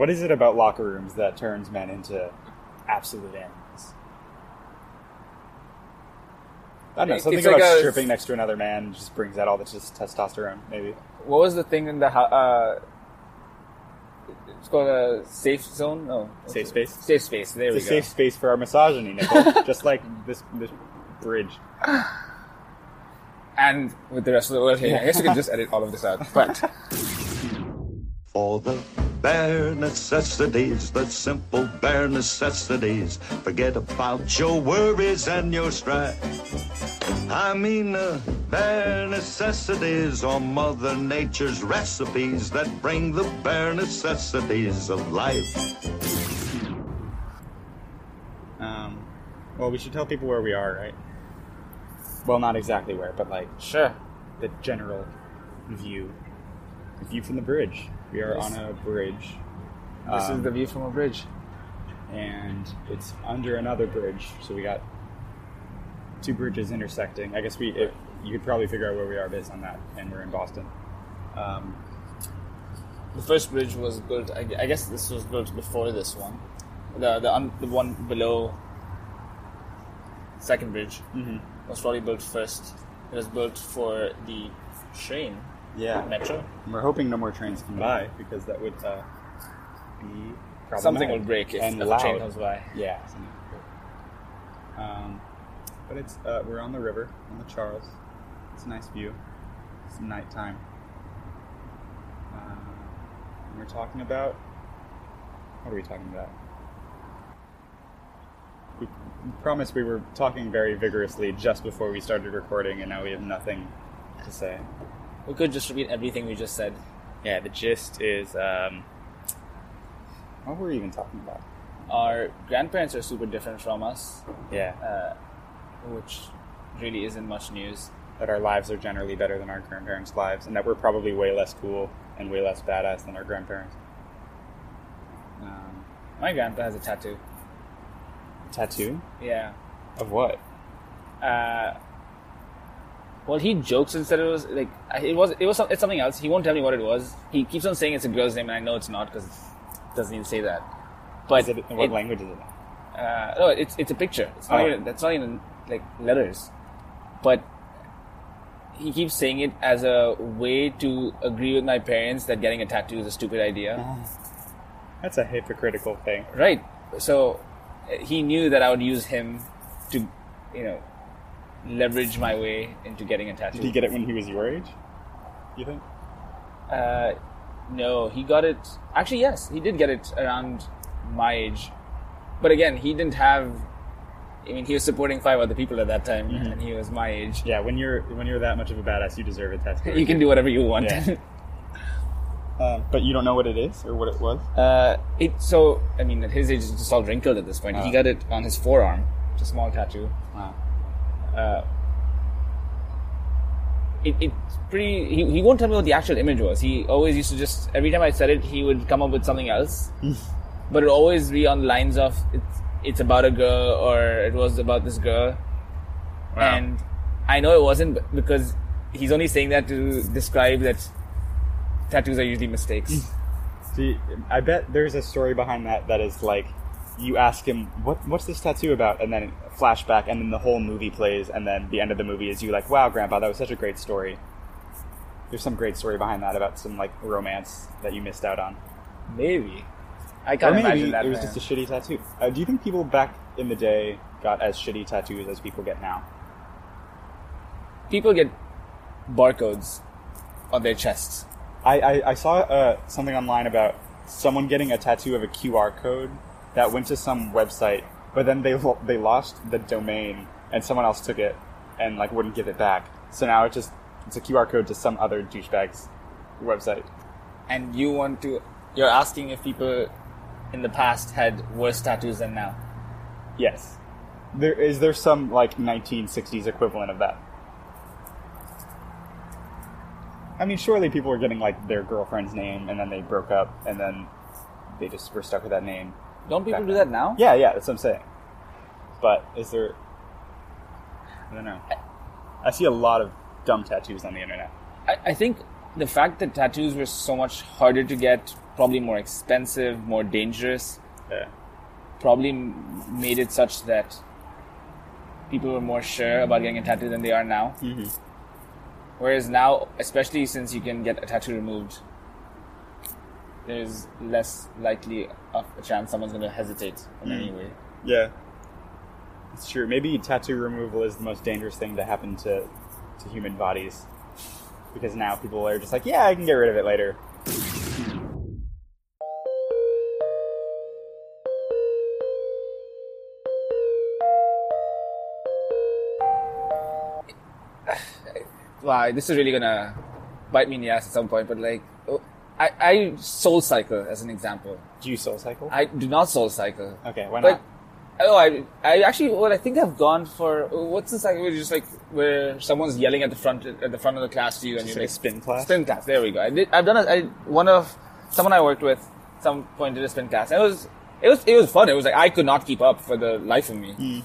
What is it about locker rooms that turns men into absolute animals? I don't know. It- Something it's about like a- stripping next to another man just brings out all the just testosterone. Maybe. What was the thing in the hou- uh? It's called a safe zone. No, what's Safe it? space? Safe space. There It's a we go. safe space for our misogyny, Nicole. just like this this bridge. And with the rest of the world here, I guess you can just edit all of this out. But For the bare necessities, the simple bare necessities. Forget about your worries and your strife. I mean bare necessities are Mother Nature's recipes that bring the bare necessities of life. Um, well, we should tell people where we are, right? Well, not exactly where, but like sure. the general view. The view from the bridge. We are Yes. on a bridge. This is Um, the view from a bridge. and it's under another bridge. So we got two bridges intersecting. I guess we if, you could probably figure out where we are based on that, and we're in Boston. Um, The first bridge was built. I, I guess this was built before this one. The the un, the one below. Second bridge was probably built first. It was built for the train yeah, metro. And we're hoping no more trains come by because that would uh, be. Something will break if, and a train comes by. Yeah. something will break. Um, but it's uh, we're on the river on the Charles. It's a nice view. It's nighttime. Uh, and we're talking about what are we talking about? We promised we were talking very vigorously just before we started recording, and now we have nothing to say. We could just repeat everything we just said. Yeah, the gist is um, what were we even talking about? Our grandparents are super different from us, Yeah, uh, which really isn't much news. that our lives are generally better than our grandparents' lives, and that we're probably way less cool and way less badass than our grandparents. Um, My grandpa has a tattoo. tattoo Yeah. of what? Uh, well, he jokes and said it was like it was. It was. It's something else. He won't tell me what it was. He keeps on saying it's a girl's name, and I know it's not because it doesn't even say that. But it, in what it- language is it? Uh, no, it's it's a picture. It's not Oh. even that's not even like letters, but he keeps saying it as a way to agree with my parents that getting a tattoo is a stupid idea. That's a hypocritical thing. Right. So he knew that I would use him to, you know, leverage my way into getting a tattoo. Did he get it when he was your age? You think? Uh, no, he got it. Actually, yes, he did get it around my age. But again, he didn't have. I mean, he was supporting five other people at that time, Mm-hmm. and he was my age. Yeah, when you're when you're that much of a badass, you deserve a tattoo. You can do whatever you want. Yeah. Uh, but you don't know what it is or what it was. uh, it so I mean, at his age, it's just all wrinkled at this point. He Ah. got it on his forearm, it's a small tattoo. Wow. Uh, it, it's pretty. He, he won't tell me what the actual image was. He always used to just every time I said it, he would come up with something else. but it always be on the lines of it's it's about a girl or it was about this girl. Wow. And I know it wasn't because he's only saying that to describe that tattoos are usually mistakes. See, I bet there's a story behind that that is like, you ask him, "What what's this tattoo about?" and then flashback, and then the whole movie plays, and then the end of the movie is you like, "Wow, Grandpa, that was such a great story." There's some great story behind that about some like romance that you missed out on. Maybe. I maybe imagine that. it was man. just a shitty tattoo. Uh, do you think people back in the day got as shitty tattoos as people get now? People get barcodes on their chests. I, I, I saw uh, something online about someone getting a tattoo of a QR code that went to some website, but then they lo- they lost the domain and someone else took it and like wouldn't give it back. So now it's just it's a QR code to some other douchebag's website. and you want to you're asking if people in the past had worse tattoos than now Yes, there is there some like 1960s equivalent of that. I mean, surely people were getting like their girlfriend's name and then they broke up and then they just were stuck with that name. Don't people do that now Yeah, yeah, that's what I'm saying. But is there? I don't know. I see a lot of dumb tattoos on the internet. I, I think the fact that tattoos were so much harder to get probably more expensive, more dangerous. Yeah. Probably m- made it such that people were more sure about getting a tattoo than they are now. Mm-hmm. Whereas now, especially since you can get a tattoo removed, there's less likely of a chance someone's going to hesitate in any mm. way. Yeah. It's true. Maybe tattoo removal is the most dangerous thing to happen to to human bodies. Because now people are just like, yeah, I can get rid of it later. Wow, this is really gonna bite me in the ass at some point. But like, I, I SoulCycle as an example. Do you SoulCycle? I do not SoulCycle. okay, why But not? oh, I I actually well I think I've gone for what's the cycle where just like where someone's yelling at the front at the front of the class to you and Just you're like spin class? Spin class. There we go. I did. I've done it. I one of someone I worked with. Some point did a spin class. And it was it was it was fun. It was like I could not keep up for the life of me. Hmm.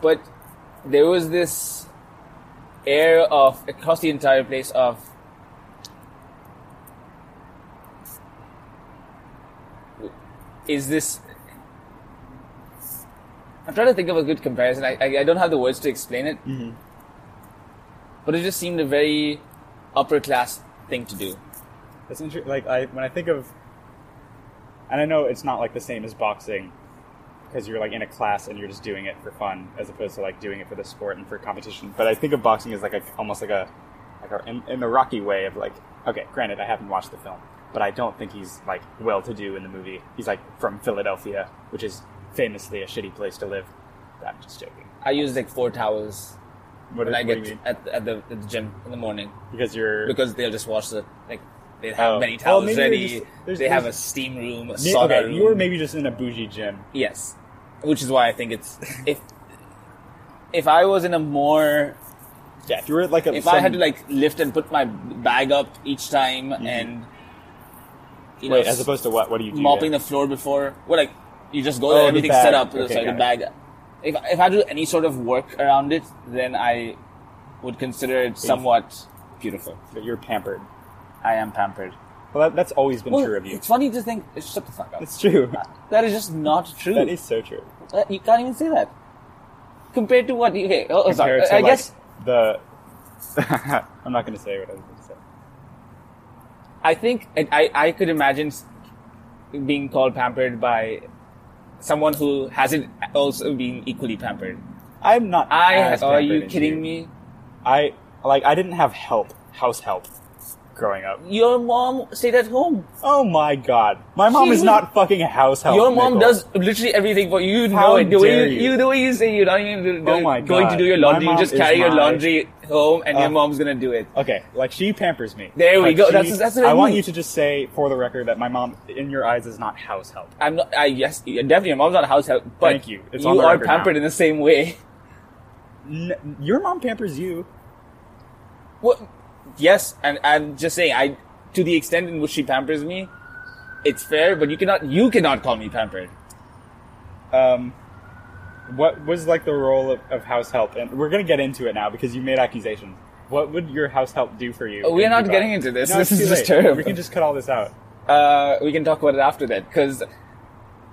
But there was this air of across the entire place of is this I'm trying to think of a good comparison. I, I, I don't have the words to explain it. Mm-hmm. But it just seemed a very upper class thing to do. That's interesting. Like I, when I think of, and I know it's not like the same as boxing, because you're like in a class and you're just doing it for fun, as opposed to like doing it for the sport and for competition. But I think of boxing as like a almost like a, like a, in, in the Rocky way of like, okay, granted, I haven't watched the film, but I don't think he's like well to do in the movie. He's like from Philadelphia, which is famously a shitty place to live. I'm just joking. I use like four towels What, when I get at, at, the, at the gym in the morning Because you're because they'll just wash the like they have Oh. many towels you're ready. just- there's- they have a steam room, a sauna okay, room. you're maybe just in a bougie gym. yes, which is why I think it's if if I was in a more Yeah, if you were like a if I had to like lift and put my bag up each time mm-hmm. and you know wait, as opposed to what? What do you do? mopping the floor before. Well, like you just go Oh, there, everything's set up. Okay, the bag. If if I do any sort of work around it, then I would consider it somewhat beautiful. But you're pampered. I am pampered. Well, that, that's always been Well, true of you. it's funny to think. Shut the fuck up. It's true. That is just not true. that is so true. Uh, You can't even say that. Compared to what. Okay, oh, oh, sorry. To, I like, guess the. I'm not going to say what I was going to say. I think I, I could imagine being called pampered by someone who hasn't also been equally pampered. I'm not. I are you kidding me? I like. I didn't have help, house help, growing up. Your mom stayed at home. Oh my god, my mom She is not fucking a house help. Your mom does literally everything for you. You How know it. The way you, you. you, the way you say you're not even Oh my going to do your laundry. You just carry your laundry home, and your Uh, mom's gonna do it. Okay, like she pampers me. There we Like, go. she- That's- that's what I want mean. you to just say for the record that my mom, in your eyes, is not house help. I'm not. I yes, definitely. Your mom's not a house help, but Thank you. It's you are pampered now. in the same way. N- your mom pampers you. Well, yes, and I'm just saying. I to the extent in which she pampers me, it's fair. But you cannot. You cannot call me pampered. Um, what was like the role of, of house help? And we're gonna get into it now because you made accusations. What would your house help do for you? Oh, we're not Dubai? getting into this. No, This is just terrible. We can just cut all this out. Uh, we can talk about it after that because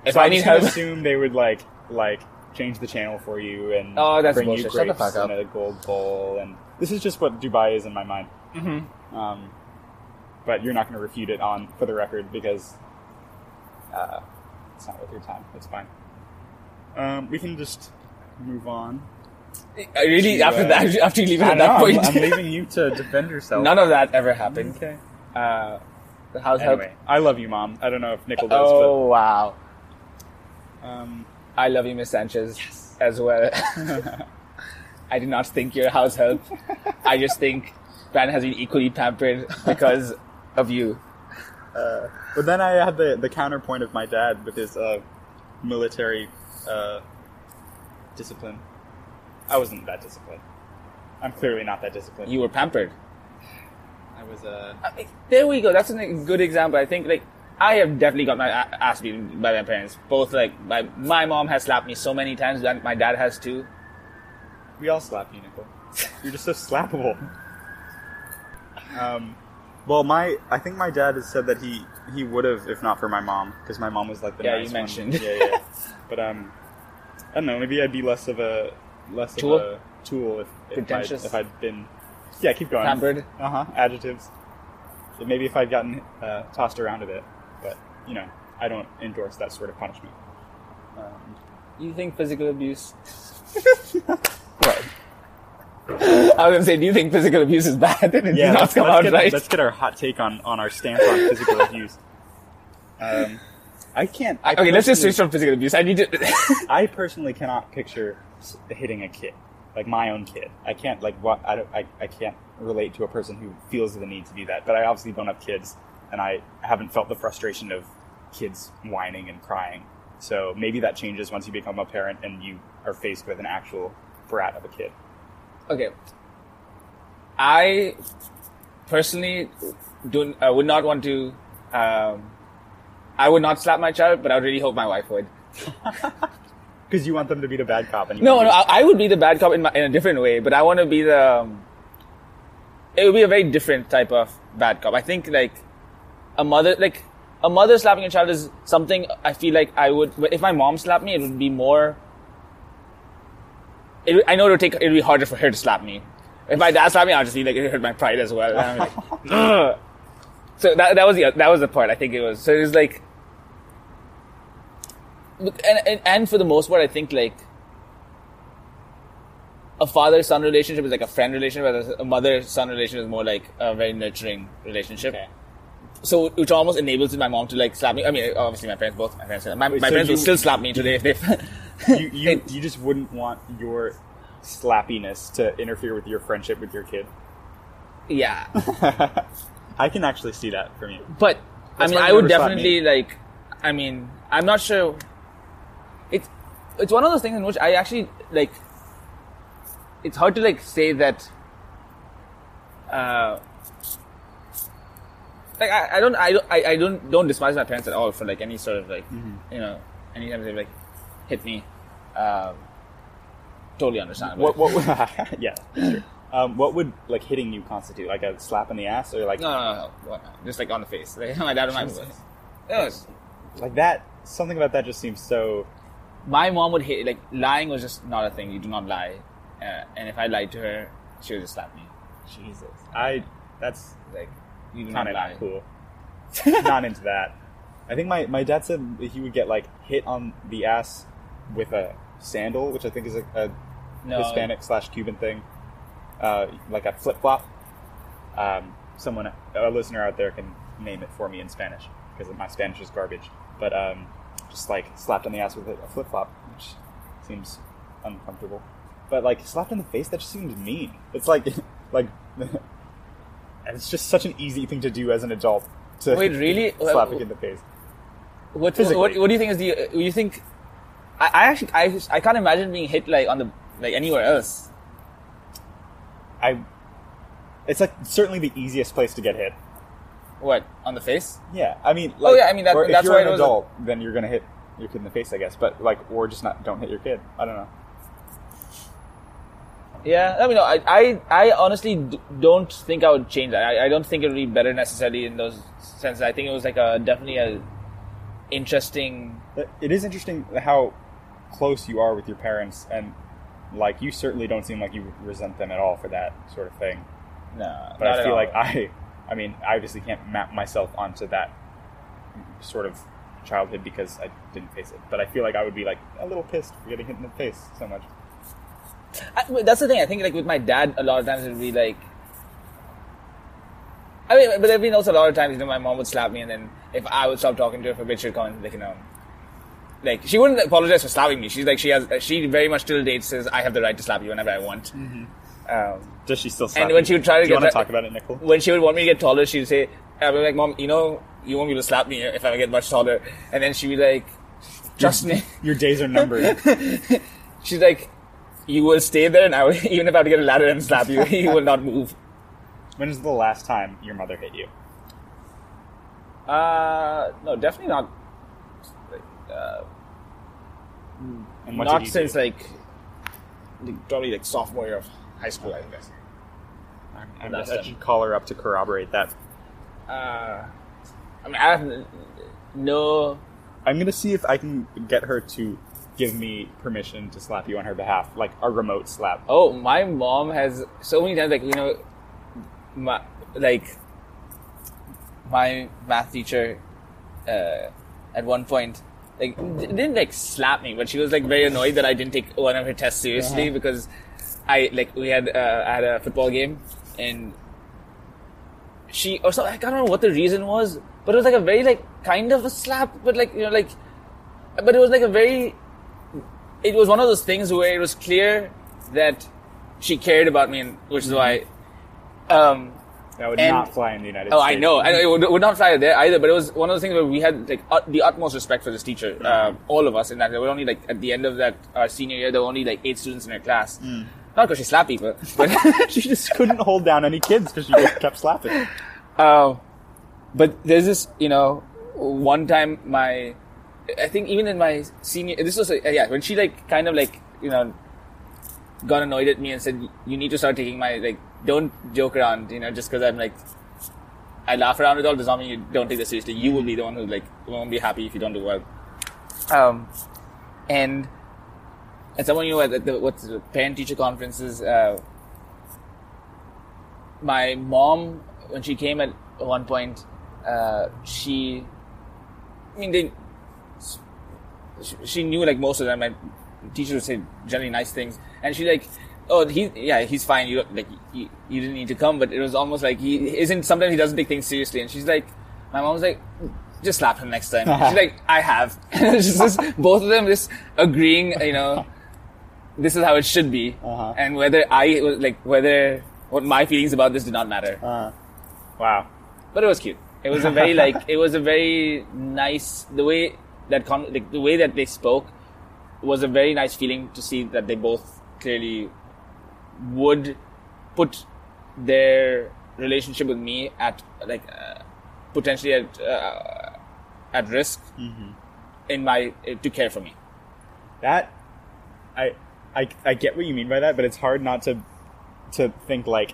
if so I I'm need help, assume they would like like change the channel for you and Oh, that's bring you bullshit. Shut the grapes fuck up. in a gold bowl. And this is just what Dubai is in my mind. Mhm. Um, but you're not going to refute it on for the record because uh, it's not worth your time. It's fine. Um, we can just move on. I really to, after uh, that, after you leave it I at know, that I'm, point, I'm leaving you to defend yourself. none of that ever happened. Okay. Uh, the house Anyway, I love you, mom. I don't know if Nikhil does, Oh wow, um, I love you, Miss Sanchez, as well. I do not think you're a house help. I just think Brandon has been equally pampered because of you. Uh, but then I had the, the counterpoint of my dad with his uh, military uh, discipline. I wasn't that disciplined. I'm clearly not that disciplined. You were pampered. I was uh, I mean, there we go. That's a good example. I think like I have definitely got my ass beaten by my parents. Both like my my mom has slapped me so many times, and my dad has too. we all slap you, Nikhil. You're just so slappable. Um, Well, my I think my dad has said that he he would have if not for my mom because my mom was like the Yeah, nice you one. mentioned. Yeah, yeah. but um, I don't know. Maybe I'd be less of a less Tool? of a tool if if I'd, if I'd been. Yeah, keep going. Pampered? Uh huh. Adjectives. Maybe if I'd gotten uh, tossed around a bit, but you know, I don't endorse that sort of punishment. Um, You think physical abuse? I was gonna say, do you think physical abuse is bad? Yeah, not let's, come let's out get, right. let's get our hot take on, on our stance on physical abuse. Um, I can't. I okay, let's just switch from physical abuse. I need to. I personally cannot picture hitting a kid, like my own kid. I can't like what I don't. I, I can't relate to a person who feels the need to do that. But I obviously don't have kids, and I haven't felt the frustration of kids whining and crying. So maybe that changes once you become a parent and you are faced with an actual brat of a kid. Okay. I personally do. I would not want to. Um, I would not slap my child, but I would really hope my wife would. Because you want them to be the bad cop, and No, no, I, I would be the bad cop in, my, in a different way, but I want to be the. Um, it would be a very different type of bad cop. I think like a mother, like a mother slapping a child is something I feel like I would. If my mom slapped me, it would be more. It, I know it would take. It would be harder for her to slap me. If my dad slapped me, I'd just be like it hurt my pride as well. Like, so that that was the that was the part. I think it was. So it was like. And, and and for the most part, I think like a father son relationship is like a friend relationship, whereas a mother son relationship is more like a very nurturing relationship. Okay. So, which almost enables my mom to like slap me. I mean, obviously, my parents both. My parents, my, my so parents will still slap me today if they. you you, you just wouldn't want your slappiness to interfere with your friendship with your kid. yeah, I can actually see that from you. but I mean, I would definitely like. I mean, I'm not sure. It's it's one of those things in which I actually like. It's hard to like say that. Uh, like I, I don't I don't I, I don't don't despise my parents at all for like any sort of like Mm-hmm. you know anytime they like hit me, um, totally understandable. What what would, yeah, sure. Um, what would like hitting you constitute? Like a slap in the ass, or like No, no, no, no. What? Just like on the face. Like, my dad and my like that? Something about that just seems so. my mom would hate like lying was just not a thing. You do not lie, uh, and if I lied to her, she would just slap me. Jesus, I that's Like you do not kind of not cool. not into that. I think my, my dad said he would get like hit on the ass with a sandal, which I think is a, a No. Hispanic slash Cuban thing, uh, like a flip flop. Um, someone, a listener out there, can name it for me in Spanish because my Spanish is garbage. But um, just like slapped on the ass with a flip flop, which seems uncomfortable. But like slapped in the face, that just seems mean. It's like like. And it's just such an easy thing to do as an adult to Wait, really? slap Well, kid in the face. What, what, what do you think is the? Uh, you think? I, I actually I, I can't imagine being hit like on the like anywhere else. I. It's like certainly the easiest place to get hit. What on the face? Yeah, I mean. Oh, like, yeah, I mean, that- or if you're why an it was a- adult, then you're gonna hit your kid in the face, I guess. But like, or just not don't hit your kid. I don't know. Yeah, I mean, no, I, I, I honestly don't think I would change that. I, I don't think it would be better necessarily in those senses. I think it was like a definitely a interesting. It is interesting how close you are with your parents, and like you certainly don't seem like you resent them at all for that sort of thing. No, But I feel like I, I mean, I obviously can't map myself onto that sort of childhood because I didn't face it. But I feel like I would be like a little pissed for getting hit in the face so much. I, that's the thing. I think like with my dad, a lot of times it would be like. I mean, but been also a lot of times, you know, my mom would slap me, and then if I would stop talking to her for a bit, she'd come and like, you know, like she wouldn't apologize for slapping me. She's like, she has, she very much still dates says I have the right to slap you whenever I want. Um, Does she still? Slap And when you? she would try to Do you get want to talk about it, Nicole? when she would want me to get taller, she'd say, I'd be like, Mom, you know, you want me to slap me if I get much taller. And then she'd be like, Trust me. Your days are numbered. She's like, You will stay there, and I will, even if I have to get a ladder and slap you, you will not move. when is the last time your mother hit you? Uh, no, definitely not. Uh, not since like, like, probably like sophomore year of high school, I guess. I'm, last I should call her up to corroborate that. Uh, I mean, I have no. I'm gonna see if I can get her to give me permission to slap you on her behalf, like a remote slap. Oh, my mom has so many times, like you know, my like my math teacher uh, at one point like didn't like slap me, but she was like very annoyed that I didn't take one of her tests seriously Uh-huh. because I like we had uh, I had a football game and she or so I can't remember what the reason was, but it was like a very like kind of a slap, but like you know like, but it was like a very it was one of those things where it was clear that she cared about me, and which is why. Um, That would And- not fly in the United oh, States. I know. I know it would, would not fly there either, but it was one of those things where we had like ut- the utmost respect for this teacher. Uh, all of us in that. There were only like at the end of that our senior year, there were only like eight students in her class. Not because she slapped people, but she just couldn't hold down any kids because she just kept slapping. Uh, but there's this, you know, one time my, I think even in my senior, this was, uh, yeah, when she like kind of like, you know, got annoyed at me and said, you need to start taking my, like, don't joke around, you know, just because I'm like, I laugh around with all not mean you don't take this seriously. You will be the one who like won't be happy if you don't do well. Um, and and someone you know at the what's the parent teacher conferences, uh, my mom when she came at one point, uh, she, I mean, they, she, she knew like most of them. My teachers would say generally nice things, and she like, oh, he, yeah, he's fine. You don't, like, you, you didn't need to come, but it was almost like he isn't. Sometimes he doesn't take things seriously, and she's like, my mom's like. Just slap him next time. She's like, I have. It's just both of them just agreeing, you know, this is how it should be, Uh-huh. and whether I was like whether what my feelings about this did not matter. Uh, wow. But it was cute. It was a very like it was a very nice the way that con- like, the way that they spoke was a very nice feeling to see that they both clearly would put their relationship with me at like uh, potentially at uh, at risk in my to care for me. That I, I I get what you mean by that, but it's hard not to to think like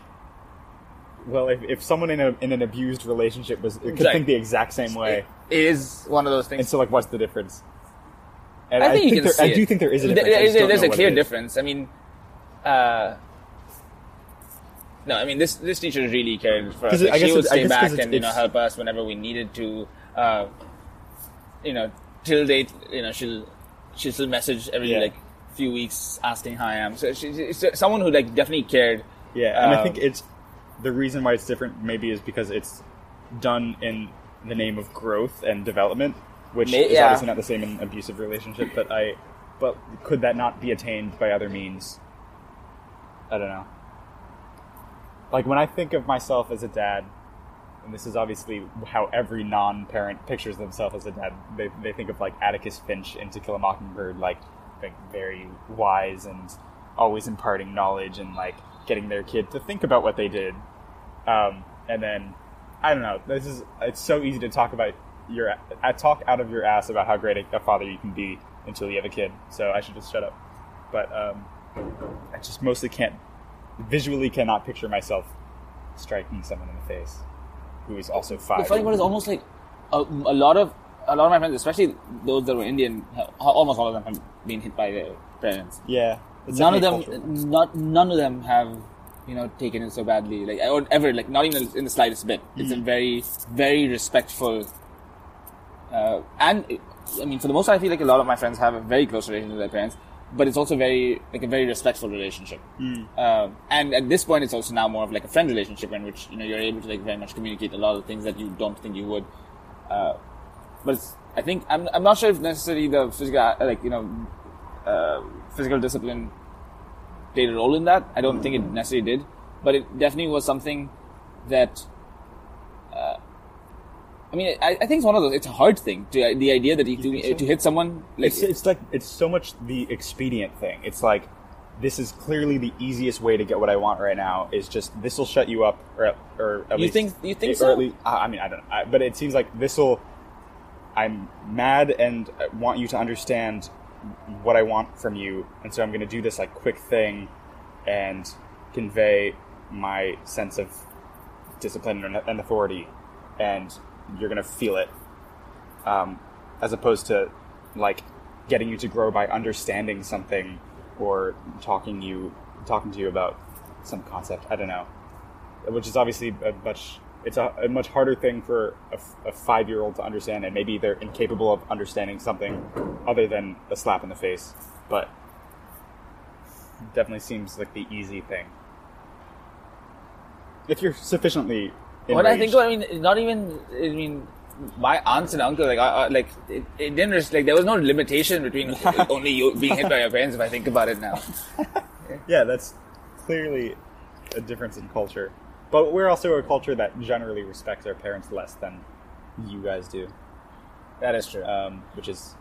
well if, if someone in a in an abused relationship was could think the exact same way. It is one of those things. And so like what's the difference? And I think you can there, I do think there is a difference. I just don't there's a clear difference. I mean, uh, no, I mean this this teacher really cared for us. Like, I she would stay back it's- and you know help us whenever we needed to. Uh, you know, till date, you know she'll she'll still message every Yeah. like few weeks asking how I am. So she, she's someone who like definitely cared. Yeah, and I Um, think it's the reason why it's different maybe is because it's done in the name of growth and development, which May- is yeah. obviously not the same in an abusive relationship. But I, but could that not be attained by other means? I don't know. Like when I think of myself as a dad, and this is obviously how every non-parent pictures themselves as a dad. They, they think of like Atticus Finch in To Kill a Mockingbird, like, like very wise and always imparting knowledge and like getting their kid to think about what they did. Um, and then I don't know. This is it's so easy to talk about your I talk out of your ass about how great a, father you can be until you have a kid. So I should just shut up. But um, I just mostly can't visually cannot picture myself striking someone in the face who is also The five. funny part is almost like a, a lot of a lot of my friends, especially those that were Indian, almost all of them have been hit by their parents. yeah, none of them, cultural. not none of them have, you know, taken it so badly. Like or ever, like not even in the slightest bit. It's a very, very respectful. Uh, and I mean, for the most part, I feel like a lot of my friends have a very close relationship with their parents, but it's also very like a very respectful relationship. Um, and at this point, it's also now more of like a friend relationship in which you know you're able to like very much communicate a lot of things that you don't think you would. Uh, but I think I'm I'm not sure if necessarily the physical uh, like you know uh, physical discipline played a role in that. I don't think it necessarily did, but it definitely was something that. Uh, I mean, I, I think it's one of those. It's a hard thing to the idea that you, to, so? to hit someone like It's, it's like it's so much the expedient thing. It's like this is clearly the easiest way to get what I want right now. Is just this will shut you up, or or at You least think- you think or so? Least, I I mean, I don't. I, but it seems like this will. I'm mad and want you to understand what I want from you, and so I'm going to do this like quick thing, and convey my sense of discipline and, authority. and you're gonna feel it, um, as opposed to like getting you to grow by understanding something or talking you talking to you about some concept. I don't know, which is obviously a much it's a, a much harder thing for a five year old to understand, and maybe they're incapable of understanding something other than a slap in the face. But definitely seems like the easy thing if you're sufficiently. What I think. I mean, not even. I mean, my aunts and uncles, like, uh, uh, like it, it didn't res- like there was no limitation between only you being hit by your parents. If I think about it now, Yeah, that's clearly a difference in culture. But we're also a culture that generally respects our parents less than you guys do, that is true. um, which is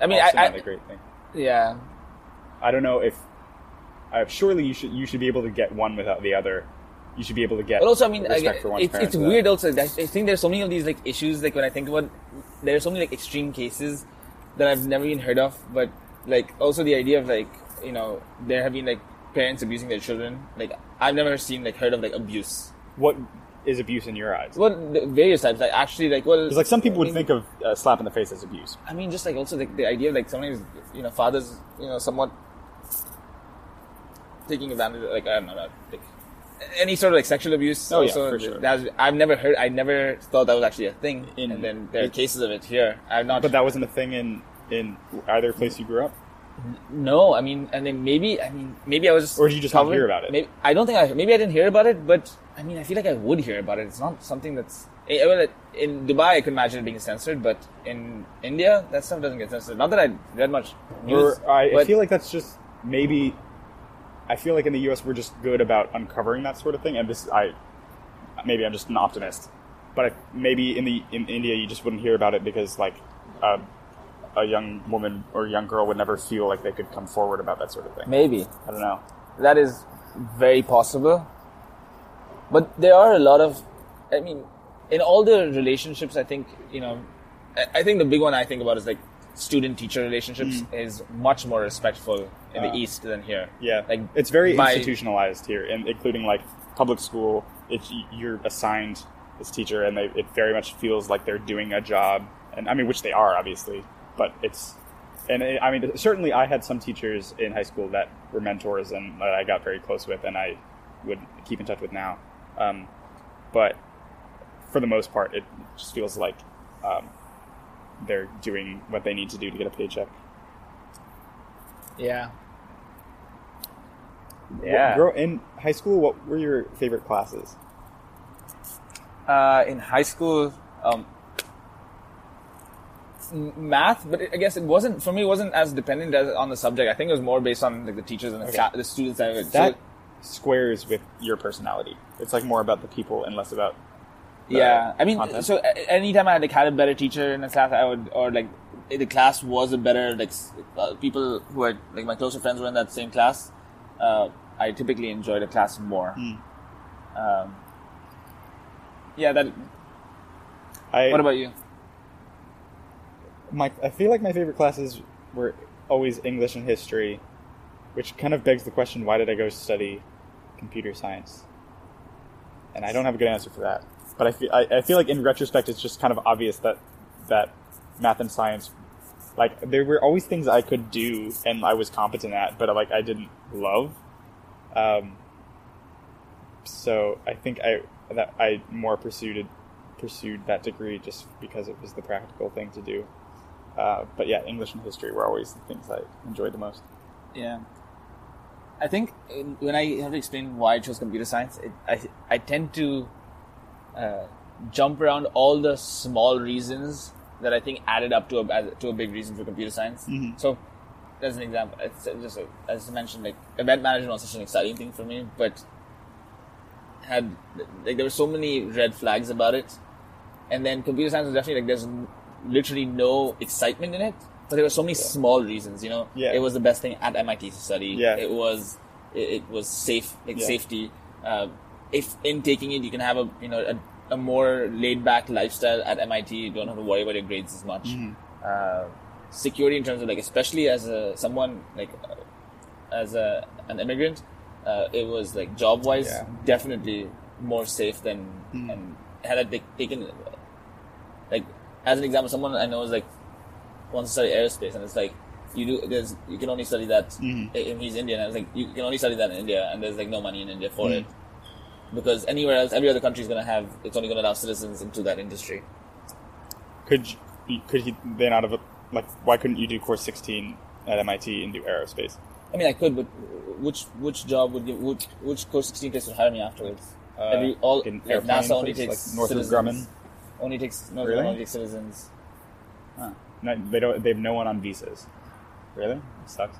I mean, also I, not a I great thing. yeah, I don't know if uh, surely you should you should be able to get one without the other. You should be able to get But also, I mean, I, respect for one's it's, parents it's without- weird. Also, I I think there's so many of these like issues. Like when I think about, there are so many like extreme cases that I've never even heard of. But like also the idea of like you know there have been like parents abusing their children. Like I've never seen like heard of like abuse. What is abuse in your eyes? Well, the various types. Like actually, like well, Because like some people I would mean- think of uh, slap in the face as abuse. I mean, just like also like the idea of like sometimes you know fathers you know somewhat taking advantage of like I don't know like any sort of like sexual abuse. Oh, yeah, for sure. That's, I've never heard. I never thought that was actually a thing. In- and then there are it- cases of it here. I've not. But that wasn't a thing in in either place you grew up. No, I mean, and then maybe I mean maybe I was. Or did you just not covered- hear about it? Maybe I don't think I maybe I didn't hear about it, but I mean I feel like I would hear about it. It's not something that's. eh, Well, in Dubai, I could imagine it being censored, but in India, that stuff doesn't get censored. Not that I read much news, Or I, I feel like that's just maybe. I feel like in the U.S. we're just good about uncovering that sort of thing, and this I maybe I'm just an optimist, but I, maybe in the in India you just wouldn't hear about it because like uh, a young woman or young girl would never feel like they could come forward about that sort of thing. maybe I don't know. that is very possible. But there are a lot of, I mean, in all the relationships, I think you know, I, think the big one I think about is like student-teacher relationships is much more respectful in Mm. Uh, the East than here. Yeah, like it's very by- institutionalized here, and including like public school. It's you're assigned this teacher, and they, it very much feels like they're doing a job, and I mean, which they are obviously, but it's. And it, I mean, certainly, I had some teachers in high school that were mentors and that I got very close with, and I would keep in touch with now. Um, but for the most part, it just feels like um, they're doing what they need to do to get a paycheck. Yeah. What- grow- in high school, what were your favorite classes? Uh, in high school, um, m- math, but I guess it wasn't for me. It wasn't as dependent as on the subject. I think it was more based on like the teachers and the, Okay. cla- the students that. I would- that so- squares with your personality. It's like more about the people and less about. the yeah, I mean, content. so anytime I like had a better teacher in a class, I would or like the class was a better like uh, people who are like my closer friends were in that same class. Uh, I typically enjoyed a class more. Hmm. Um, yeah, that. I, What about you? My? I feel like my favorite classes were always English and history, which kind of begs the question: Why did I go study computer science? And I don't have a good answer for that. But I feel I, I feel like in retrospect, it's just kind of obvious that that math and science, like there were always things I could do and I was competent at, but like I didn't love. Um, so I think I that I more pursued pursued that degree just because it was the practical thing to do. Uh, but yeah, English and history were always the things I enjoyed the most. Yeah. I think when I have to explain why I chose computer science, it, I I tend to uh, jump around all the small reasons that I think added up to a as- to a big reason for computer science. Mhm. So, as an example, it's just uh, as I mentioned, like event management was such an exciting thing for me, but had like there were so many red flags about it, and then computer science was definitely like there's literally no excitement in it, but there were so many small reasons. You know, Yeah. it was the best thing at MIT to study. Yeah. it was it, it was safe, like Yeah. safety. Uh, if in taking it, you can have a you know a, a more laid back lifestyle at MIT. You don't have to worry about your grades as much. Mm-hmm. Uh, security in terms of like, especially as a someone like uh, as a an immigrant, uh, it was like job wise Yeah. definitely more safe than Mm. and had I taken as an example, someone I know is like wants to study aerospace, and it's like you do there's you can only study that. Mm-hmm. And he's Indian, and it's like you can only study that in India, and there's like no money in India for Mm. it because anywhere else, every other country is going to have it's only going to allow citizens into that industry. Could you, could he then out of a, like why couldn't you do course sixteen at MIT and do aerospace? I mean, I could, but which which job would give which which course sixteen place would hire me afterwards? Uh, Every all like, NASA only place, takes like Northrop. Grumman? Only takes no, Really? only takes citizens. No, they don't. They have no one on visas. Really? It sucks.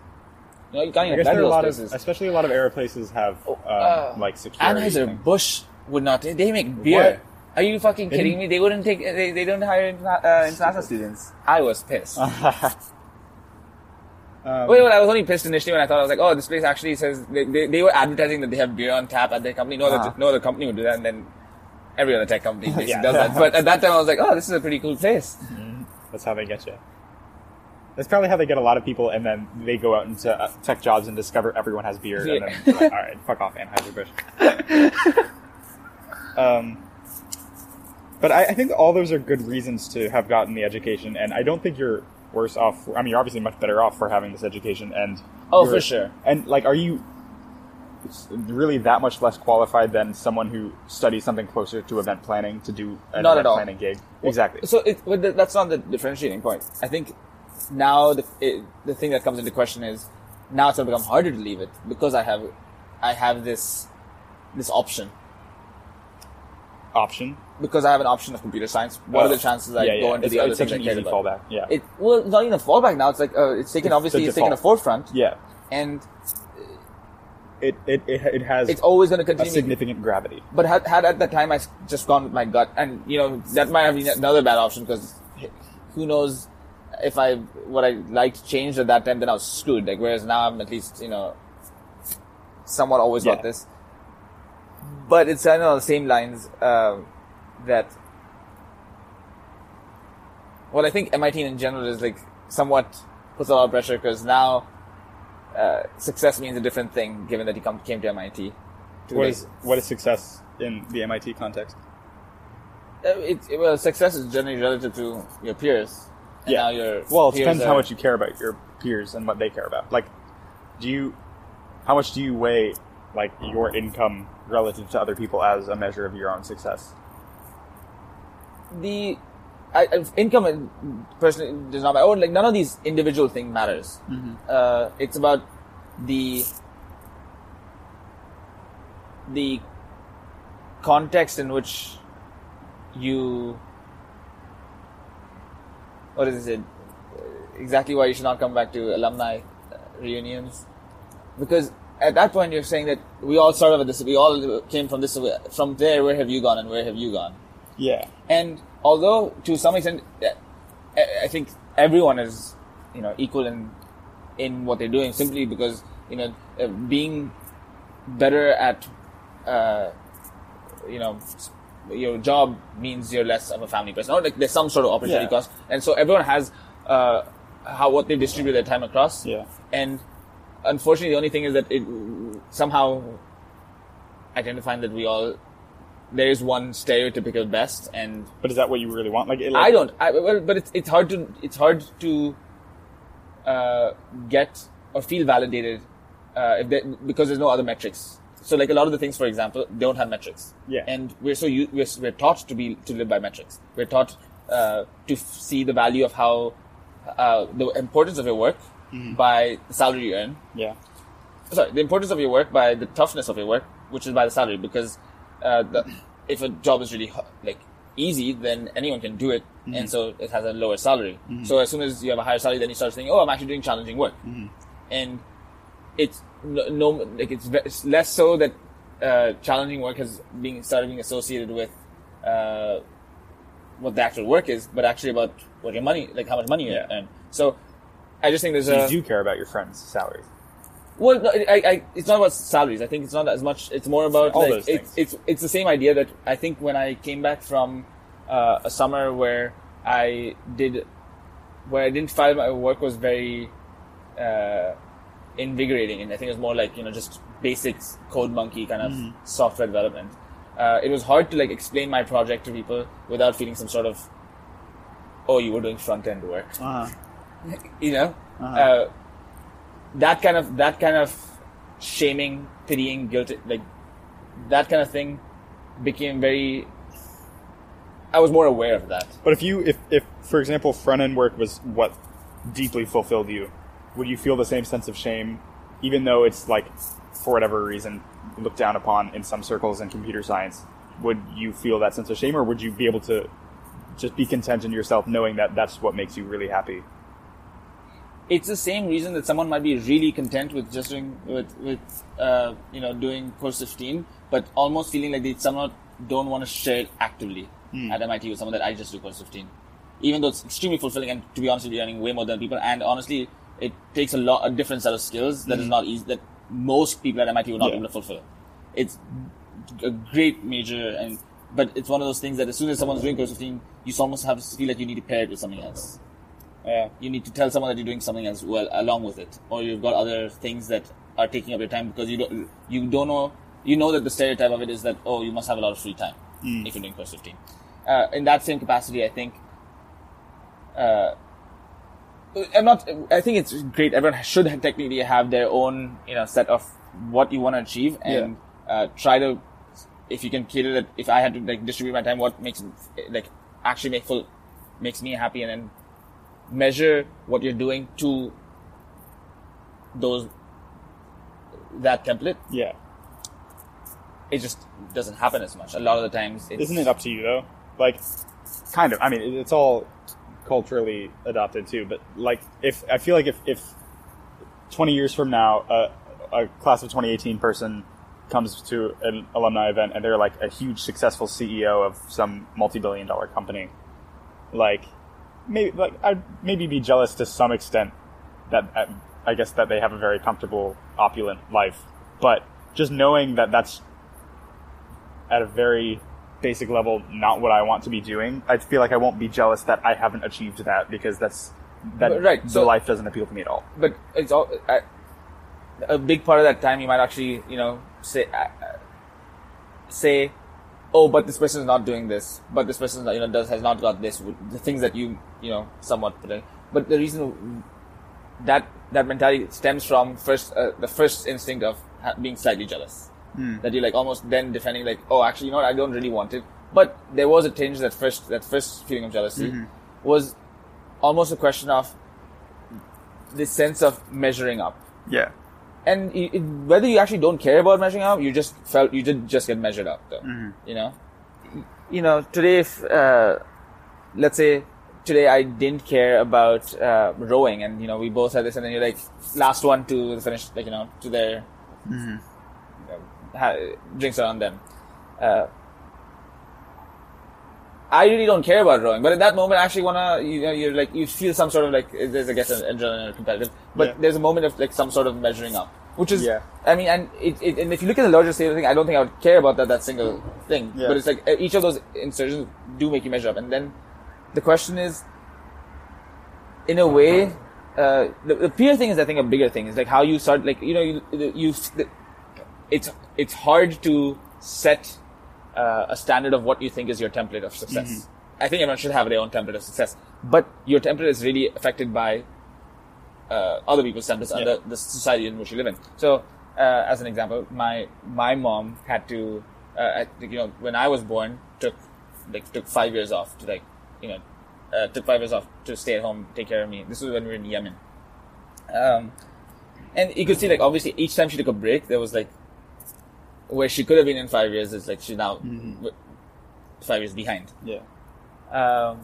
No, you can't I even guess there are a lot of, especially a lot of air places have um, uh, like security. Anheuser. Busch would not. They, they make beer. What? Are you fucking They kidding didn't- me? They wouldn't take. They, they don't hire uh, international students. I was pissed. um, Wait, wait, I was only pissed initially when I thought I was like, oh, this place actually says they, they, they were advertising that they have beer on tap at their company. No other Ah. no other company would do that, and then every other tech company basically Yeah. does that. But at that time, I was like, oh, this is a pretty cool place. That's how they get you. That's probably how they get a lot of people, and then they go out into uh, tech jobs and discover everyone has beer, and Yeah. then like, all right, fuck off, Anheuser Busch. um, but I, I think all those are good reasons to have gotten the education, and I don't think you're worse off. I mean, you're obviously much better off for having this education, and Oh, for sure. And like, are you really that much less qualified than someone who studies something closer to event planning to do an Not event at all. planning gig? exactly. So it, but that's not the differentiating point. I think now the it, the thing that comes into question is now it's going to become harder to leave it because I have I have this this option Option. because I have an option of computer science. What are Oh. the chances I Yeah, go yeah. into It's- the other it's thing such I an easy fallback. Yeah. It well, it's not even a fallback now. It's like uh, it's taken It's obviously it's taken a forefront, Yeah. and It it, it, it has it's always going to a continue. significant gravity. But had, had at that time I just gone with my gut, and you know that might have been another bad option because who knows if I what I liked changed at that time, then I was screwed. Like whereas now I'm at least you know somewhat always Yeah. got this. But it's kind of on the same lines um, that. Well, I think MIT in general is like somewhat puts a lot of pressure because now uh, success means a different thing given that he come, came to MIT. What is what is success in the MIT context? Uh, it, it- well, success is generally relative to your peers. And Yeah. now your Well, it depends how much you care about your peers and what they care about. Like, do you how much do you weigh like your income relative to other people as a measure of your own success? the I, income personally does not matter. Or like none of these individual thing matters. Uh, it's about the the context in which you what is it exactly why you should not come back to alumni uh, reunions because at that point you're saying that we all started with this we all came from this from there where have you gone and where have you gone Yeah. and although to some extent, I think everyone is, you know, equal in in what they're doing simply because you know uh, being better at, uh, you know, your job means you're less of a family person. Or like there's some sort of opportunity Yeah. cost, and so everyone has uh, how what they distribute their time across. Yeah. And unfortunately, the only thing is that it somehow I tend to find that we all there is one stereotypical best, and But is that what you really want? Like, it, like I don't. I, well, but it's it's hard to it's hard to uh, get or feel validated uh, if they, because there's no other metrics. So like a lot of the things, for example, don't have metrics. Yeah. And we're so we're, we're taught to be to live by metrics. We're taught uh, to f- see the value of how uh, the importance of your work Mm-hmm. by the salary you earn Yeah. sorry, the importance of your work by the toughness of your work, which is by the salary. Because uh, the, if a job is really like easy, then anyone can do it, and so it has a lower salary. So as soon as you have a higher salary, then you start thinking, "Oh, I'm actually doing challenging work," and it's no, no like it's, it's less so that uh, challenging work has being started being associated with uh, what the actual work is, but actually about what your money, like how much money you Yeah. earn. So I just think there's So a you do care about your friends' salaries. Well, no, I, I, it's not about salaries. I think it's not as much. It's more about All like those it's, things. it's it's the same idea that I think when I came back from uh, a summer where I did, where I didn't find my work was very uh, invigorating, and I think it was more like you know just basic code monkey kind of Mm-hmm. software development. uh, it was hard to like explain my project to people without feeling some sort of, oh, you were doing front end work, Uh-huh. you know, Uh-huh. uh, that kind of that kind of shaming, pitying, guilt, like that kind of thing became very. I was more aware of that. But if you, if, if for example, front end work was what deeply fulfilled you, would you feel the same sense of shame, even though it's like, for whatever reason, looked down upon in some circles in computer science? Would you feel that sense of shame, or would you be able to just be content in yourself, knowing that that's what makes you really happy? It's the same reason that someone might be really content with just doing with with uh, you know doing course 15 but almost feeling like they somehow don't want to share it actively at MIT with someone that I just do course 15 even though it's extremely fulfilling and to be honest with you earning way more than people and honestly it takes a lot a different set of skills that is not easy that most people at MIT will not Yeah. be able to fulfill. It's a great major and but it's one of those things that as soon as someone's doing course 15 you almost have to feel like you need to pair it with something else Yeah. you need to tell someone that you're doing something as well along with it, or you've got other things that are taking up your time because you don't you don't know you know that the stereotype of it is that oh you must have a lot of free time if you're doing course 15. Uh, in that same capacity, I think. Uh, I'm not. I think it's great. Everyone should technically have their own, you know, set of what you want to achieve, and uh, try to, if you can cater that. If I had to like distribute my time, what makes like actually make full, makes me happy, and then measure what you're doing to those that template. Yeah. It just doesn't happen as much. A lot of the times, it's, Isn't it up to you though? Like, kind of. I mean, it's all culturally adopted too. But like, if I feel like if if twenty years from now, a a class of 2018 person comes to an alumni event and they're like a huge successful CEO of some multi-billion dollar company, like maybe like I'd maybe be jealous to some extent that uh, I guess that they have a very comfortable, opulent life. But just knowing that that's at a very basic level not what I want to be doing, I feel like I won't be jealous that I haven't achieved that because that's that right, the so- life doesn't appeal to me at all. but it's all I, a big part of that time. You might actually, you know, say uh, uh, say, oh, but this person is not doing this, but this person, you know, does has not got this. The things that you, you know, somewhat put in. But the reason that that mentality stems from first uh, the first instinct of being slightly jealous. That you're like almost then defending like, oh, actually, you know what? I don't really want it. But there was a tinge that first that first feeling of jealousy was almost a question of this sense of measuring up. Yeah. And you, it, whether you actually don't care about measuring up, you just felt you did just get measured up, though. You know, you know. Today, if uh, let's say today I didn't care about uh, rowing, and you know we both had this, and then you're like last one to the finish, like you know, to their ha- drinks are on them. Uh, I really don't care about rowing, but at that moment, I actually wanna, you know, you're like, you feel some sort of like, there's, I guess, an adrenaline or competitive, but Yeah. there's a moment of like some sort of measuring up, which is, Yeah. I mean, and it, it, and if you look at the larger scale thing, I don't think I would care about that, that single thing, Yeah. but it's like each of those insertions do make you measure up, and then the question is, in a way, uh, the, the peer thing is, I think, a bigger thing. It's like how you start, like you know, you, you it's it's hard to set uh, a standard of what you think is your template of success. I think everyone should have their own template of success, but your template is really affected by uh, other people's templates and the, the society in which you live in. So, uh, as an example, my my mom had to, uh, I you know, when I was born, took like took five years off to like, you know, uh, took five years off to stay at home, take care of me. This was when we were in Yemen. Um, and you could see like obviously each time she took a break, there was like where she could have been in five years is like she's now w- five years behind. Yeah. Um,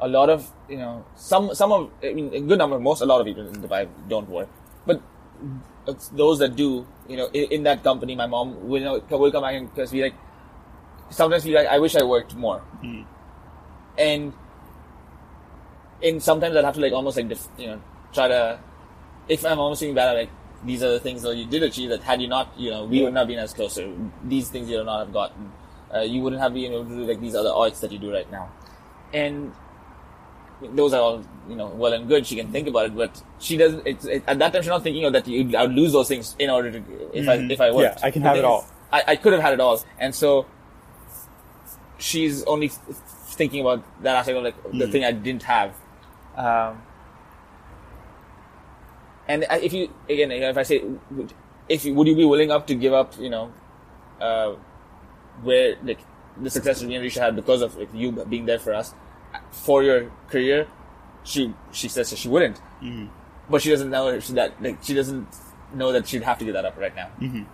a lot of you know some some of I mean a good number most a lot of people in Dubai don't work, but it's those that do you know in, in that company, my mom will know, will come back and because we like sometimes we like I wish I worked more, and and sometimes I'd have to like almost like def, you know try to if I'm almost feeling bad, I'm like these are the things that you did achieve that had you not, you know, we would not have been as closer. These things you would not have gotten. Uh, you wouldn't have been able to do like these other arts that you do right now. And those are all, you know, well and good. She can think about it, but she doesn't. It's, it, at that time, she's not thinking of that. You, I would lose those things in order to if I if I worked. Yeah, I can have it all. I, I could have had it all, and so she's only f- thinking about that aspect of like the thing I didn't have. Um, and if you again, if I say, would- if you, would you be willing up to give up, you know, uh, where like the success that Risha had because of like you being there for us for your career? She she says that she wouldn't, but she doesn't know she, that like she doesn't know that she'd have to give that up right now.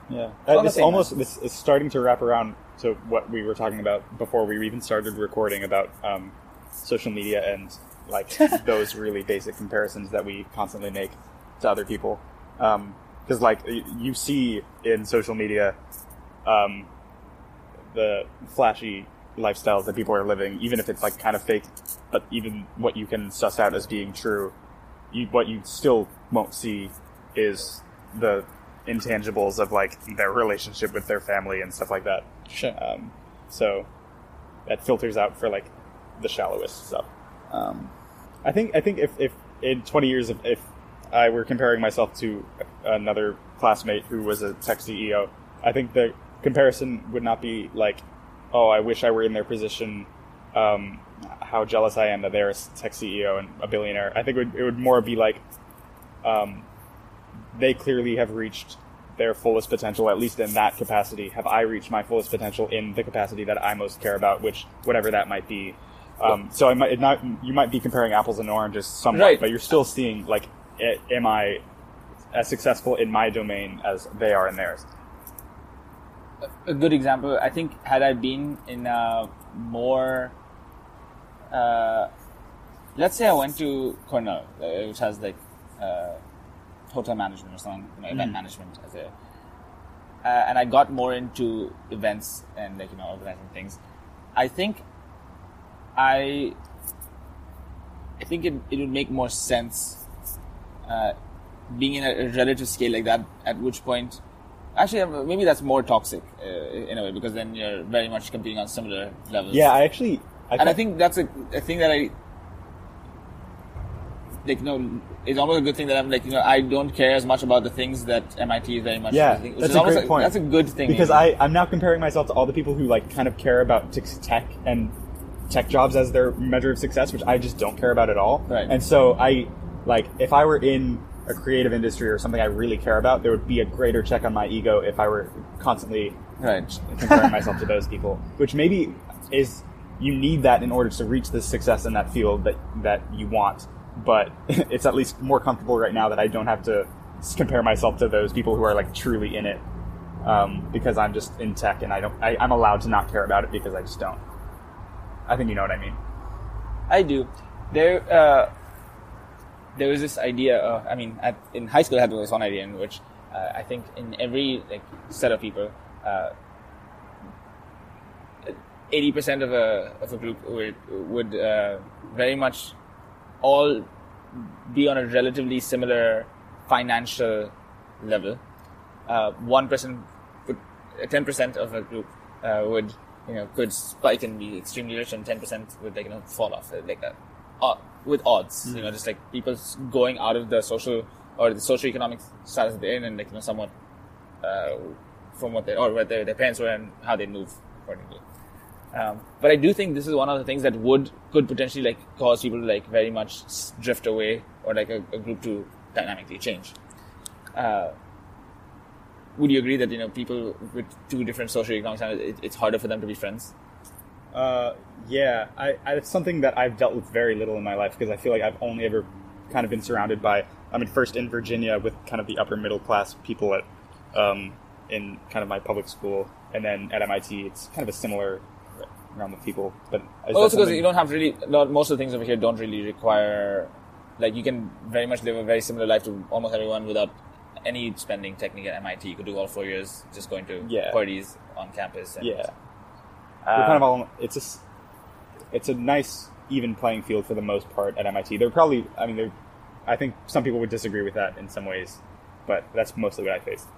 Yeah, on uh, this almost this is starting to wrap around to what we were talking about before we even started recording about um, social media and like those really basic comparisons that we constantly make to other people. Because like you see in social media, um, the flashy lifestyles that people are living, even if it's like kind of fake, but even what you can suss out as being true, you, what you still won't see is the intangibles of like their relationship with their family and stuff like that. Sure. Um, so that filters out for like the shallowest stuff. Um, I think I think if, if in 20 years if, if I were comparing myself to another classmate who was a tech CEO, I think the comparison would not be like, oh, I wish I were in their position. Um, how jealous I am that they're a tech CEO and a billionaire. I think it would, it would more be like, um, they clearly have reached their fullest potential, at least in that capacity. Have I reached my fullest potential in the capacity that I most care about, which whatever that might be? Um, so I might it not you might be comparing apples and oranges somewhat, Right. but you're still seeing like, a- am I as successful in my domain as they are in theirs? a good example. I think had I been in a more, uh, let's say I went to Cornell, uh, which has like uh, hotel management or something, you know, event management as a, uh, and I got more into events and like you know organizing things. I think I, I think it it would make more sense. Uh, being in a, a relative scale like that, at which point Actually, um, maybe that's more toxic uh, in a way because then you're very much competing on similar levels. Yeah, I actually, I and I think that's a, a thing that I like. You know, it's almost a good thing that I'm like. You know, I don't care as much about the things that MIT is very much. Yeah, that's a great point. That's a good thing because maybe. I I'm now comparing myself to all the people who like kind of care about tech and tech jobs as their measure of success, which I just don't care about at all. Right. And so I like if I were in a creative industry or something I really care about, there would be a greater check on my ego if I were constantly right. comparing myself to those people, which maybe is you need that in order to reach the success in that field that that you want. But it's at least more comfortable right now that I don't have to compare myself to those people who are like truly in it, um, because I'm just in tech and I don't. I, I'm allowed to not care about it because I just don't. I think you know what I mean. I do. There, uh, there was this idea. Uh, I mean, at, in high school, I had this one idea in which uh, I think in every like set of people, uh, eighty percent of a of a group would would uh, very much all be on a relatively similar financial level. Uh, One percent, ten percent of a group uh, would you know could spike and be extremely rich, and ten percent would like you know fall off uh, like a, uh, with odds. You know, just like people going out of the social or the socioeconomic status they're in, and like you know somewhat uh, from what they or what their, their parents were and how they move accordingly. Um, but I do think this is one of the things that would could potentially like cause people to like very much drift away or like a, a group to dynamically change. Uh, would you agree that you know people with two different socioeconomic standards, it, it's harder for them to be friends? Uh, yeah, I, I, it's something that I've dealt with very little in my life because I feel like I've only ever kind of been surrounded by. I mean, first in Virginia with kind of the upper middle class people at um, in kind of my public school, and then at MIT, it's kind of a similar realm of people. But also because you don't have really not, most of the things over here don't really require like you can very much live a very similar life to almost everyone without any spending technically at MIT. You could do all four years just going to Yeah. parties on campus. And, yeah, we're kind of all. It's a it's a nice even playing field for the most part at MIT. They're probably, I mean, they're. I think some people would disagree with that in some ways, but that's mostly what I faced.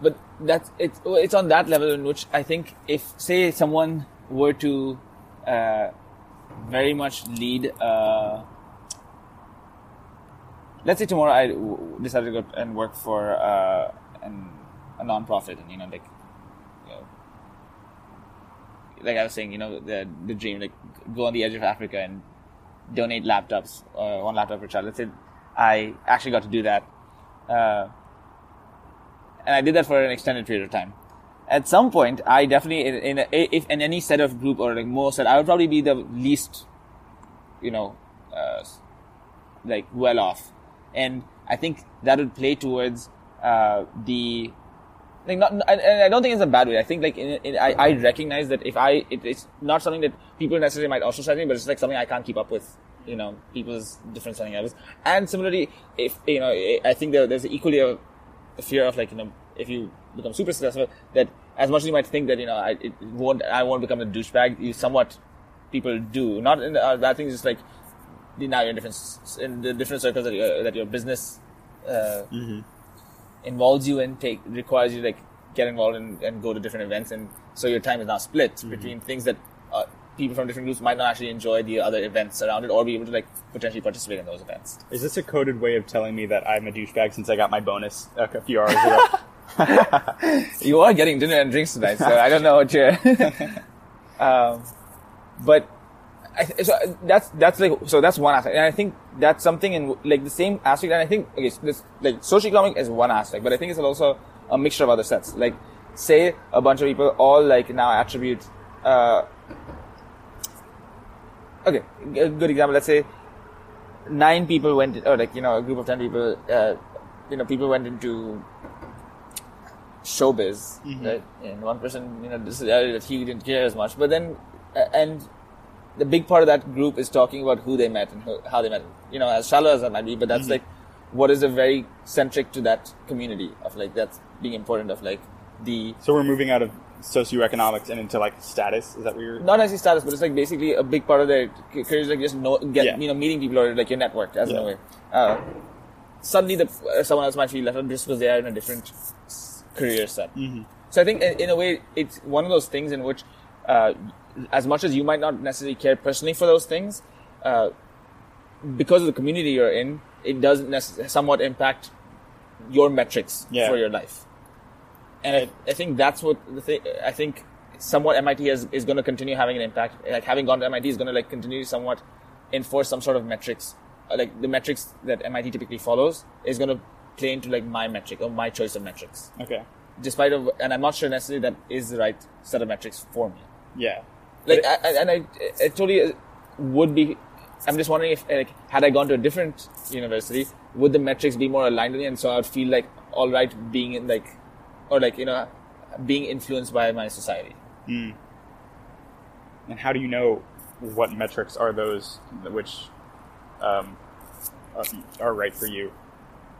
but that's it's it's on that level in which I think if say someone were to uh, very much lead. Uh, let's say tomorrow I w- decided to go and work for uh, an, a non-profit, and you know, like like I was saying, you know, the the dream, like go on the edge of Africa and donate laptops, uh, one laptop per child. Let's say I actually got to do that, uh, and I did that for an extended period of time. At some point, I definitely, in, in a, if in any set of group or like more set, I would probably be the least, you know, uh, like well off, and I think that would play towards uh, the like not, and I don't think it's a bad way. I think like in, in, I, I recognize that if I it, it's not something that people necessarily might ostracize me, but it's like something I can't keep up with. You know, people's different spending levels, and similarly, if you know, I think there, there's equally a, fear of like you know, if you become super successful, that as much as you might think that you know, I won't, I won't become a douchebag. You somewhat people do not. In, uh, think it's just like now you're in different in the different circles that, your that your business uh, involves you in take requires you to like get involved in, and go to different events and so your time is now split between things that uh, people from different groups might not actually enjoy the other events around it or be able to like potentially participate in those events. Is this a coded way of telling me that I'm a douchebag since I got my bonus uh, a few hours ago? you are getting dinner and drinks tonight so i don't know what you're um, but I, th- so that's that's like so that's one aspect. And i think that's something in like the same aspect and i think okay so this like socioeconomic is one aspect but i think it's also a mixture of other sets. Like say a bunch of people all like now attribute uh, okay a good example let's say nine people went or like you know a group of 10 people uh, you know people went into showbiz right? And one person you know decided that he didn't care as much but then uh, and the big part of that group is talking about who they met and who, how they met you know as shallow as that might be but that's like what is a very centric to that community of like that's being important of like the so we're moving out of socioeconomics and into like status. Is that what you're? not necessarily status, but it's like basically a big part of their career is like just know, get Yeah. you know meeting people or like your network as in a way. Uh, suddenly, the uh, someone else might feel left out just because they are in a different career set. Mm-hmm. So I think in, in a way it's one of those things in which, uh, as much as you might not necessarily care personally for those things, uh, because of the community you're in, it does necess- somewhat impact your metrics Yeah. for your life. And I, I think that's what the thing. I think somewhat MIT is, is going to continue having an impact. Like having gone to MIT is going to like continue to somewhat enforce some sort of metrics. Uh, Like the metrics that MIT typically follows is going to play into like my metric or my choice of metrics. Okay. Despite of, and I'm not sure necessarily that is the right set of metrics for me. Yeah. Like, I, I- and I, I totally uh, would be. I'm just wondering if, like, had I gone to a different university, would the metrics be more aligned with me, and so I would feel like all right being in like, or like you know, being influenced by my society. And how do you know what metrics are those which um, are, are right for you?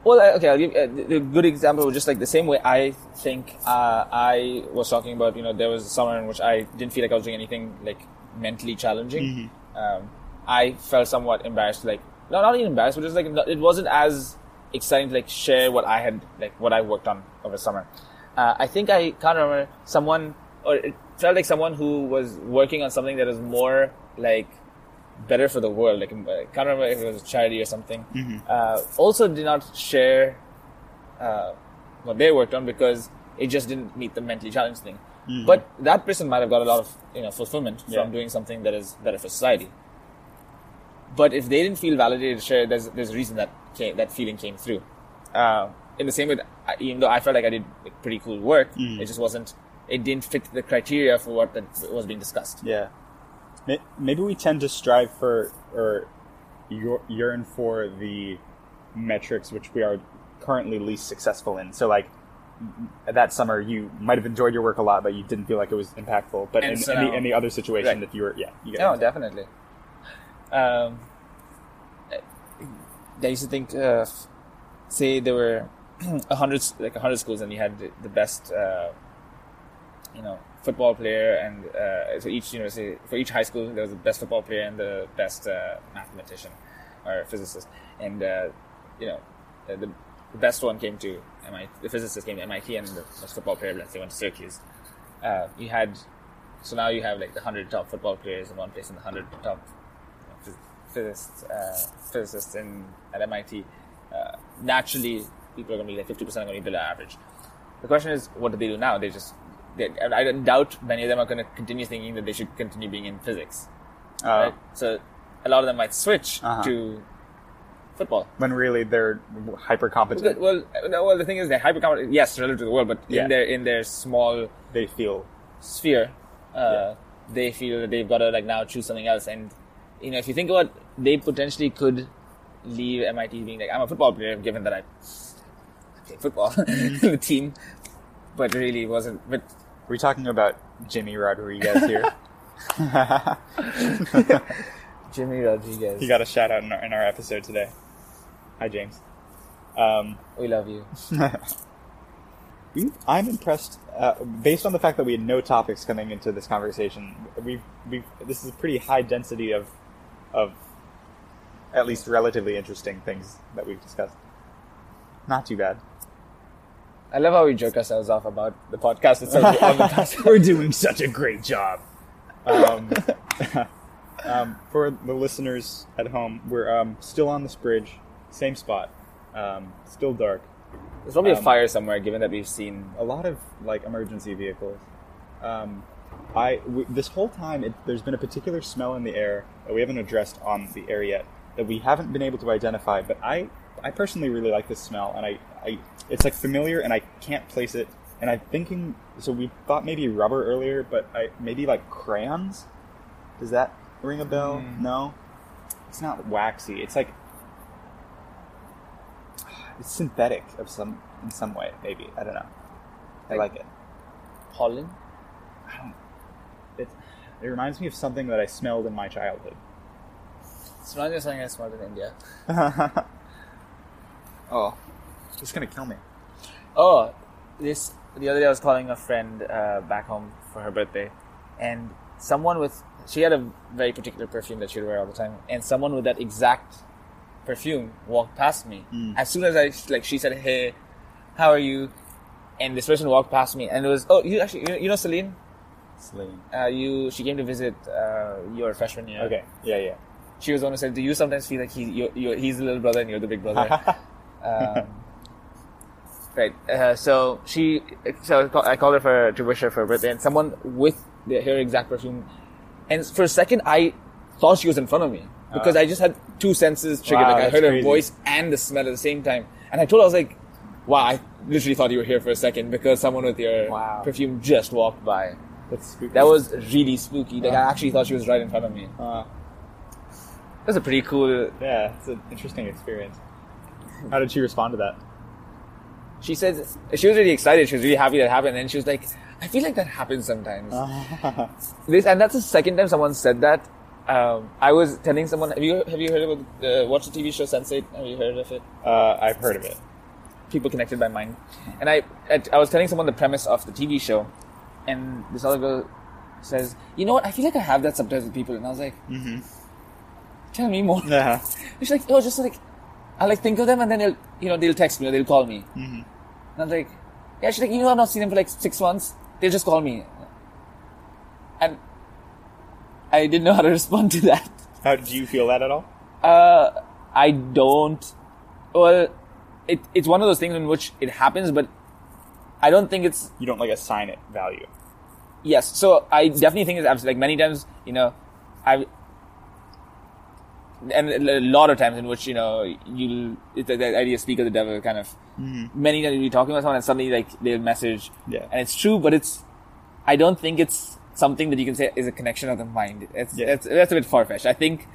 Well, okay, I'll give a, a good example. Was just like the same way I think uh, I was talking about, you know, there was a summer in which I didn't feel like I was doing anything like mentally challenging. Um, I felt somewhat embarrassed, like not not even embarrassed, but just like it wasn't as exciting to like share what I had like what I worked on over summer. Uh, I think I can't remember someone, or it felt like someone who was working on something that was more like better for the world. Like I can't remember if it was a charity or something. Uh, also, did not share uh, what they worked on because it just didn't meet the mentally challenged thing. But that person might have got a lot of you know fulfillment Yeah. from doing something that is better for society. But if they didn't feel validated to share, there's there's a reason that came, that feeling came through. Uh, in the same way, that even though I felt like I did like, pretty cool work, it just wasn't. It didn't fit the criteria for what that was being discussed. Yeah. May- Maybe we tend to strive for or yearn for the metrics which we are currently least successful in. So, like that summer, you might have enjoyed your work a lot, but you didn't feel like it was impactful. But in, so in, the, in the other situation, Right. that you were, yeah, you No, it. definitely. Um, I used to think, uh, say there were a hundred, like a hundred schools, and you had the, the best, uh, you know, football player, and uh, so each university, for each high school, there was the best football player and the best uh, mathematician or physicist, and uh, you know, the, the best one came to MIT. The physicist came to MIT, and the best football player, let's say, went to Syracuse. Uh, you had so now you have like the hundred top football players in one place and the hundred top phys- physicists, uh, physicists in at MIT. Uh, naturally, people are going to be like fifty percent going to be below average. The question is, what do they do now? They just I doubt many of them are going to continue thinking that they should continue being in physics. Uh, Right? So a lot of them might switch Uh-huh. to football. When really they're hyper Well, competent. well, no, well, the thing is, they're hyper competent. Yes, relative to the world, but Yeah. in their in their small They feel. sphere, uh, they feel that they've got to like now choose something else. And you know, if you think about, they potentially could leave MIT being like, I'm a football player, given that I play football in the team, but really wasn't. But Are we talking about Jimmy Rodriguez here? Jimmy Rodriguez, he got a shout out in our, in our episode today. Hi, James. Um, we love you. we- I'm impressed, uh, based on the fact that we had no topics coming into this conversation. We've, we've, this is a pretty high density of, of at least relatively interesting things that we've discussed. Not too bad. I love how we joke ourselves off about the podcast itself. on the past. We're doing such a great job. Um, um, for the listeners at home, we're um, still on this bridge, same spot, um, still dark. There's probably a Um, fire somewhere, given that we've seen. A lot of like emergency vehicles. Um, I w- this whole time it, there's been a particular smell in the air that we haven't addressed on the air yet that we haven't been able to identify. But I I personally really like this smell, and I, I it's like familiar, and I can't place it. And I'm thinking, so we thought maybe rubber earlier, but I maybe like crayons. Does that ring a bell? Mm. No, it's not waxy. It's like it's synthetic of some in some way. Maybe I don't know. I like it. Pollen? I don't. It, it reminds me of something that I smelled in my childhood. It's not just something I smelled in India. oh, it's gonna kill me. Oh, this the other day I was calling a friend uh, back home for her birthday, and someone with she had a very particular perfume that she'd wear all the time, and someone with that exact perfume walked past me. Mm. As soon as I like, she said, "Hey, how are you?" And this person walked past me, and it was oh, you actually you know, you know Celine? Celine. Uh, you she came to visit uh, your freshman year. Okay. Yeah, yeah. She was the one who said, "Do you sometimes feel like he, you're, you're, he's the little brother and you're the big brother?" um, right. Uh, so she, so I call- I called her for to wish her for her birthday, and someone with the, her exact perfume, and for a second I thought she was in front of me because Uh. I just had two senses triggered. Wow, like I heard her voice and the smell at the same time, and I told her I was like, "Wow, I literally thought you were here for a second because someone with your Wow. perfume just walked by." That's spooky. That was really spooky. Like I Uh. actually thought she was right in front of me. Uh, That's a pretty cool yeah, it's an interesting experience. How did she respond to that? She said she was really excited. She was really happy that happened. And she was like, I feel like that happens sometimes. This and that's the second time someone said that. Um, I was telling someone, have you have you heard about uh, watch the TV show Sense8? Have you heard of it? uh, I've heard of it. People connected by mind. And I, I I was telling someone the premise of the TV show, and this other girl says, you know what? I feel like I have that sometimes with people, and I was like, Mm-hmm. tell me more. Yeah. She's like, oh, just like I like think of them, and then they'll you know they'll text me or they'll call me. Mhm. And I'm like, yeah, she's like, you know, I've not seen them for like six months. They'll just call me. And I didn't know how to respond to that. How did you feel that at all? Uh, I don't. Well, it, it's one of those things in which it happens, but I don't think it's You don't like assign it value. yes. So I definitely think it's like many times, you know, I and a lot of times in which you know you'll it's the, the idea of speak of the devil kind of mm-hmm. many times you're talking about someone and suddenly like they'll message Yeah. and it's true but it's I don't think it's something that you can say is a connection of the mind it's Yeah. that's, that's a bit far-fetched I think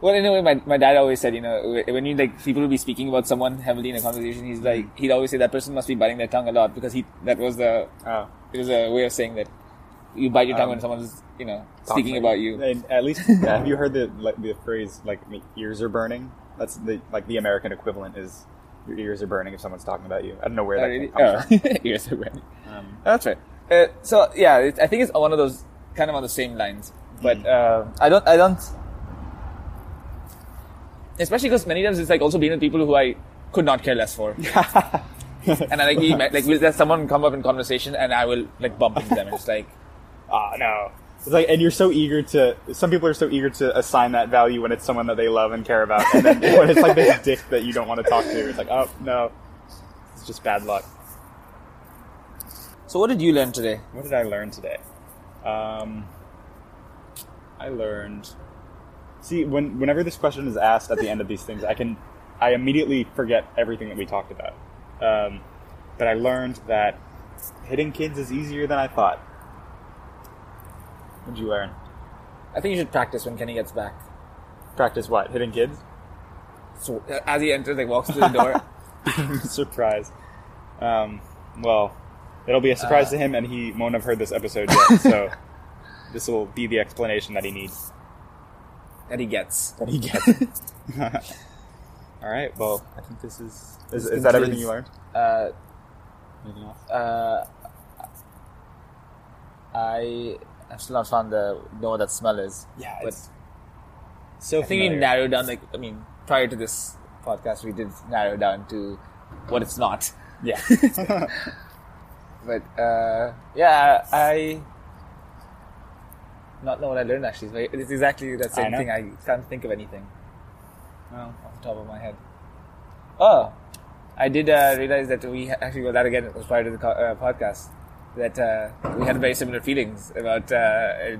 well anyway my, my dad always said you know when you like people will be speaking about someone heavily in a conversation he's mm-hmm. like he'd always say that person must be biting their tongue a lot because he that was the Oh. it was a way of saying that you bite your tongue Um, when someone's you know speaking Talking- about you And at least, have you heard the like, the phrase like ears are burning"? That's the like the American equivalent is your ears are burning if someone's talking about you. I don't know where Oh, that really? comes from. Oh. Ears are burning. Um, Oh, that's right. Uh, so yeah, it, I think it's one of those kind of on the same lines, but Mm. uh, I don't, I don't, especially because many times it's like also being with people who I could not care less for, and I like we met, like will there someone come up in conversation and I will like bump into them and it's like Ah, no. It's like, and you're so eager to. Some people are so eager to assign that value when it's someone that they love and care about, and then when it's like this dick that you don't want to talk to, it's like, oh no, it's just bad luck. So, what did you learn today? What did I learn today? Um, I learned. See, when whenever this question is asked at the end of these things, I can, I immediately forget everything that we talked about. Um, but I learned that hitting kids is easier than I thought. What did you learn? I think you should practice when Kenny gets back. Practice what? Hitting kids? So, as he enters, like walks through the door. surprise. Um, well, it'll be a surprise Uh. to him, and he won't have heard this episode yet. so this will be the explanation that he needs. that he gets. That he gets. All right. Well, I think this is. Is, is that everything you learned? Uh, Anything else? uh, I have still not found the know what that smell is. Yeah. but It's so I think we familiar. narrowed down. Like, I mean, prior to this podcast, we did narrow down to what it's not. Yeah. But uh, yeah, I not know what I learned actually. It's, very, it's exactly the same know. thing. I can't think of anything. Well, off the top of my head. Oh, I did uh, realize that we actually got that again. It was prior to the co- uh, podcast that uh, we had very similar feelings about uh,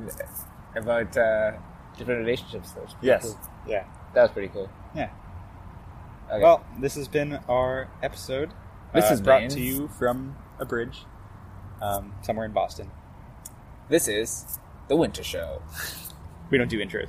about uh, different relationships. That yes. cool. Yeah. that was pretty cool. Yeah. Okay. Well, this has been our episode. This uh, has brought to you from a bridge, um, somewhere in Boston. this is the Winter Show. We don't do intros.